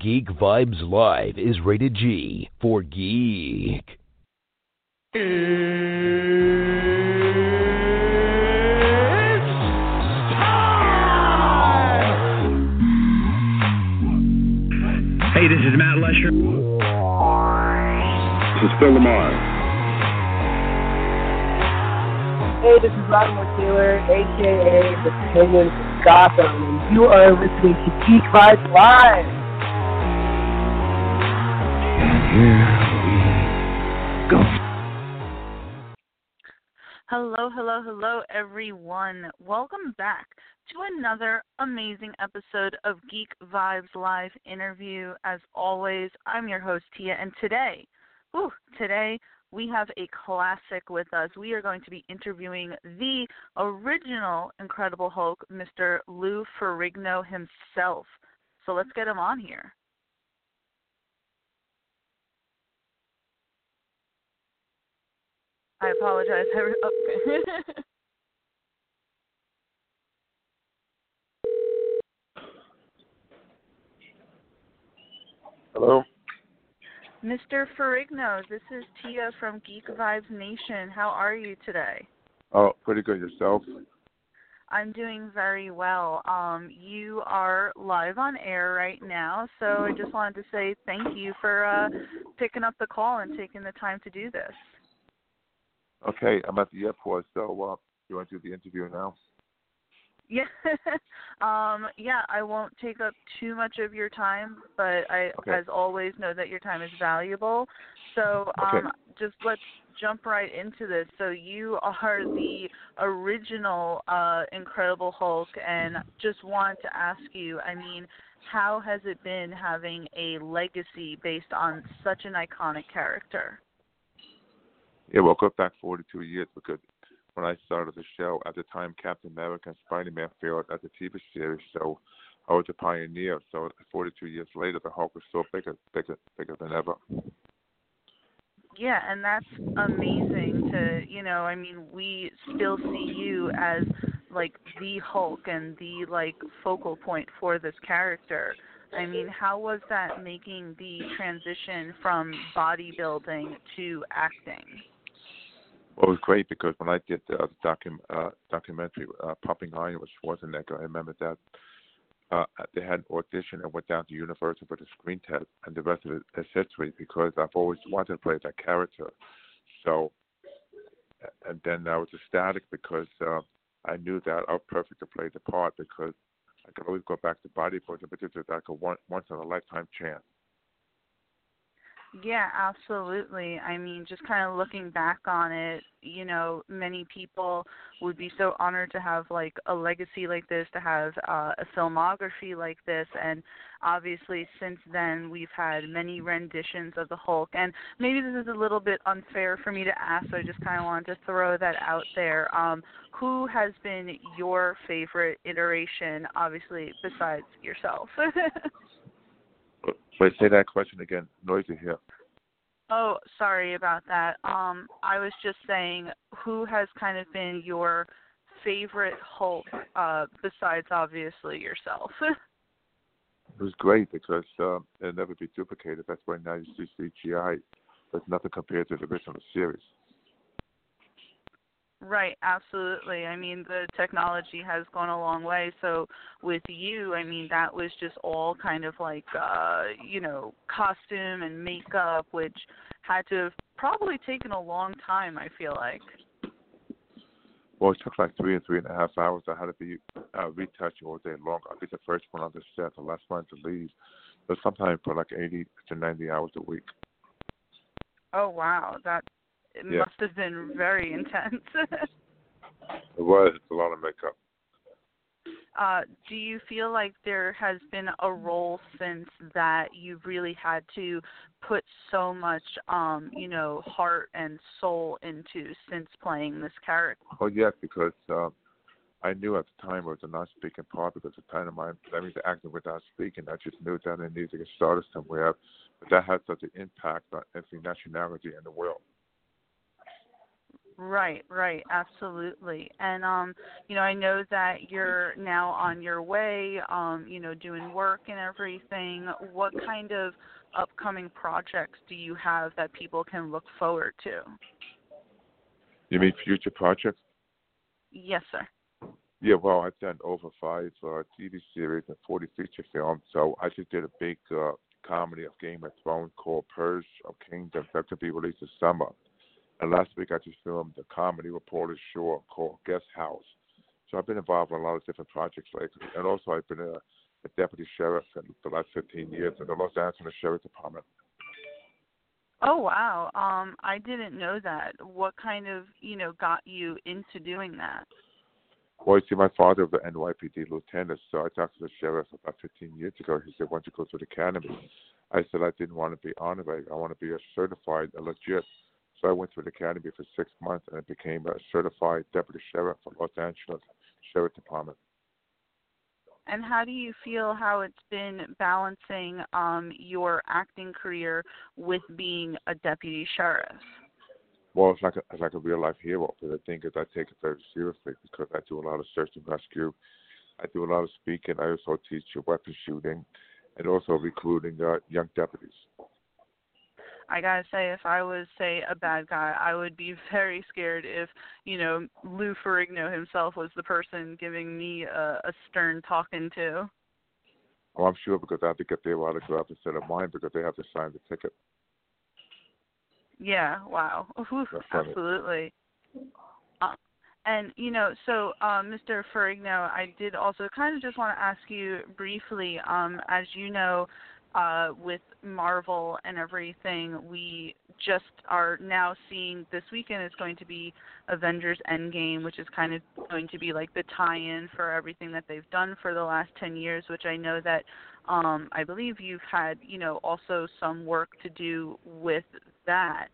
Geek Vibes Live is rated G for geek. Hey, this is Matt Lesher. This is Phil LaMarr. Hey, this is Latimer Taylor, aka the Penguin from Gotham, and you are listening to Geek Vibes Live. Hello, hello, hello, everyone. Welcome back to another amazing episode of Geek Vibes Live interview. As always, I'm your host, Tia, and today, whew, today we have a classic with us. We are going to be interviewing the original Incredible Hulk, Mr. Lou Ferrigno himself. So let's get him on here. I apologize. every- Okay. Hello. Mr. Ferrigno, this is Tia from Geek Vibes Nation. How are you today? Oh, pretty good yourself. I'm doing very well. Um, you are live on air right now, so I just wanted to say thank you for uh, picking up the call and taking the time to do this. Okay, I'm at the airport, so uh, you want to do the interview now? Yeah, um, yeah. I won't take up too much of your time, but I, Okay. as always, know that your time is valuable. So, um, Okay. just let's jump right into this. So, you are the original uh, Incredible Hulk, and just want to ask you. I mean, how has it been having a legacy based on such an iconic character? Yeah, well, go back 42 years because when I started the show, at the time, Captain America and Spider-Man failed at the TV series, so I was a pioneer. So 42 years later, the Hulk was still bigger, bigger, bigger than ever. Yeah, and that's amazing to, you know, I mean, we still see you as like the Hulk and the like focal point for this character. I mean, how was that making the transition from bodybuilding to acting? Well, it was great because when I did the docu- uh, documentary uh, Pumping Iron with Schwarzenegger, I remember that uh, they had an audition and went down to Universal for the screen test, and the rest of it is history because I've always wanted to play that character. So, and then I was ecstatic because uh, I knew that I was perfect to play the part because I could always go back to bodybuilding, but is like a one, once in a lifetime chance. Yeah, absolutely. I mean, just kind of looking back on it, you know, many people would be so honored to have like a legacy like this, to have uh, a filmography like this, and obviously since then we've had many renditions of the Hulk. And maybe this is a little bit unfair for me to ask, so I just kind of wanted to throw that out there. Um, who has been your favorite iteration, obviously besides yourself? Wait, say that question again. Noisy here. Oh, sorry about that. Um, I was just saying, who has kind of been your favorite Hulk, uh, besides obviously yourself? It was great because um, it'll never be duplicated. That's why now you see CGI. There's nothing compared to the original series. Right, absolutely. I mean, the technology has gone a long way. So with you, I mean, that was just all kind of like, uh, you know, costume and makeup, which had to have probably taken a long time. I feel like. Well, it took like three and three and a half hours. I had to be uh, retouched all day long. I'll be the first one on the set, the last one to leave. But sometimes for like 80 to 90 hours a week. Oh wow, that it must have been very intense. It was. It's a lot of makeup. uh, do you feel like there has been a role since that you've really had to put so much, um, you know, heart and soul into since playing this character? Oh, yes, because um, I knew at the time it was a non-speaking part because the time of my, that means acting without speaking. I just knew that I needed to get started somewhere. But that had such an impact on every nationality in the world. Right, right, absolutely. And um, you know, I know that you're now on your way, um, you know, doing work and everything. What kind of upcoming projects do you have that people can look forward to? You mean future projects? Yes, sir. Yeah, well, I've done over five uh, TV series and 40 feature films. So I just did a big uh, comedy of Game of Thrones called Purge of Kingdoms that to be released this summer. And last week I just filmed a comedy reporter show called Guest House. So I've been involved in a lot of different projects lately. And also I've been a, a deputy sheriff for the last 15 years in the Los Angeles Sheriff Department. Oh wow. Um I didn't know that. What kind of, you know, got you into doing that? Well, you see, my father was the NYPD lieutenant, so I talked to the sheriff about 15 years ago. He said, "Why don't you go to the academy?" I said, "I didn't want to be honorary. I want to be a certified, a legit." So I went to the academy for six months and I became a certified deputy sheriff for Los Angeles Sheriff Department. And how do you feel how it's been balancing um, your acting career with being a deputy sheriff? Well, it's like a, it's like a real life hero because I think that I take it very seriously because I do a lot of search and rescue. I do a lot of speaking. I also teach weapon shooting and also recruiting uh, young deputies. I gotta say, if I was say a bad guy, I would be very scared if you know Lou Ferrigno himself was the person giving me a, a stern talking to. Oh, I'm sure because I have to get their autograph instead of mine because they have to sign the ticket. Yeah. Wow. Ooh, absolutely. Uh, and you know, so um, Mr. Ferrigno, I did also kind of just want to ask you briefly. Um, as you know, uh, with Marvel and everything, we just are now seeing this weekend is going to be Avengers Endgame, which is kind of going to be like the tie-in for everything that they've done for the last 10 years, which I know that um, I believe you've had, you know, also some work to do with that.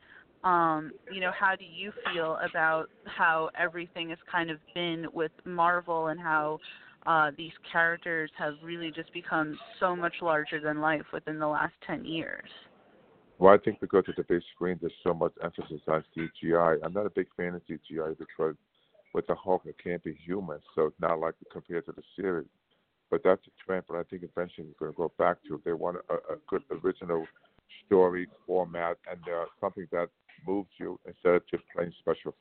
Um, you know, how do you feel about how everything has kind of been with Marvel and how uh, these characters have really just become so much larger than life within the last 10 years. Well, I think because of the big screen, there's so much emphasis on CGI. I'm not a big fan of CGI because with the Hulk, it can't be human, so it's not like compared to the series. But that's a trend, but I think eventually we're going to go back to they want a, a good original story format and uh, something that moves you instead of just plain special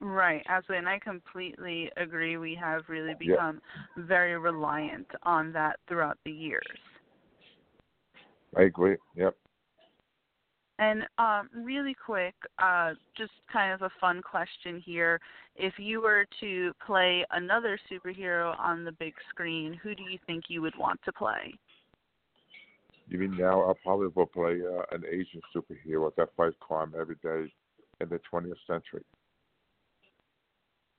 Right, absolutely, and I completely agree. We have really become yeah. very reliant on that throughout the years. I agree. Yep. And um, really quick, uh, just kind of a fun question here. If you were to play another superhero on the big screen, who do you think you would want to play? You mean now? I probably will play uh, an Asian superhero that fights crime every day in the 20th century.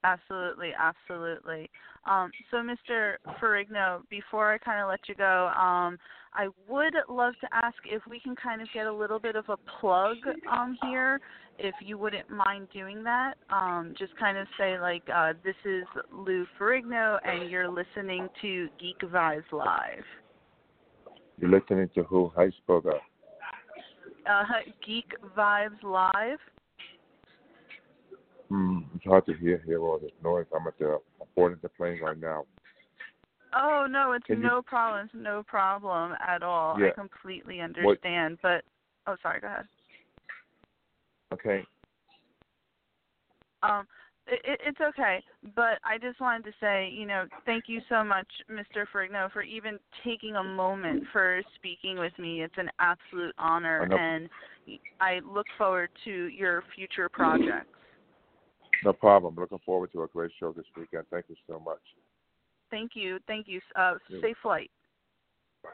Absolutely, absolutely. Um, so, Mr. Ferrigno, before I kind of let you go, um, I would love to ask if we can kind of get a little bit of a plug um, here, if you wouldn't mind doing that. Um, just kind of say, like, uh, this is Lou Ferrigno, and you're listening to Geek Vibes Live. You're listening to who? How you spell that? Uh, Geek Vibes Live. Hard to hear here all this noise. I'm at the I'm boarding the plane right now. Oh no, it's Can no you... problem. It's no problem at all. Yeah. I completely understand. What... But oh, sorry. Go ahead. Okay. Um, it, it's okay, but I just wanted to say, you know, thank you so much, Mr. Ferrigno, for even taking a moment for speaking with me. It's an absolute honor, and I look forward to your future projects. No problem. Looking forward to a great show this weekend. Thank you so much. Thank you. Thank you. Uh, safe flight. Bye.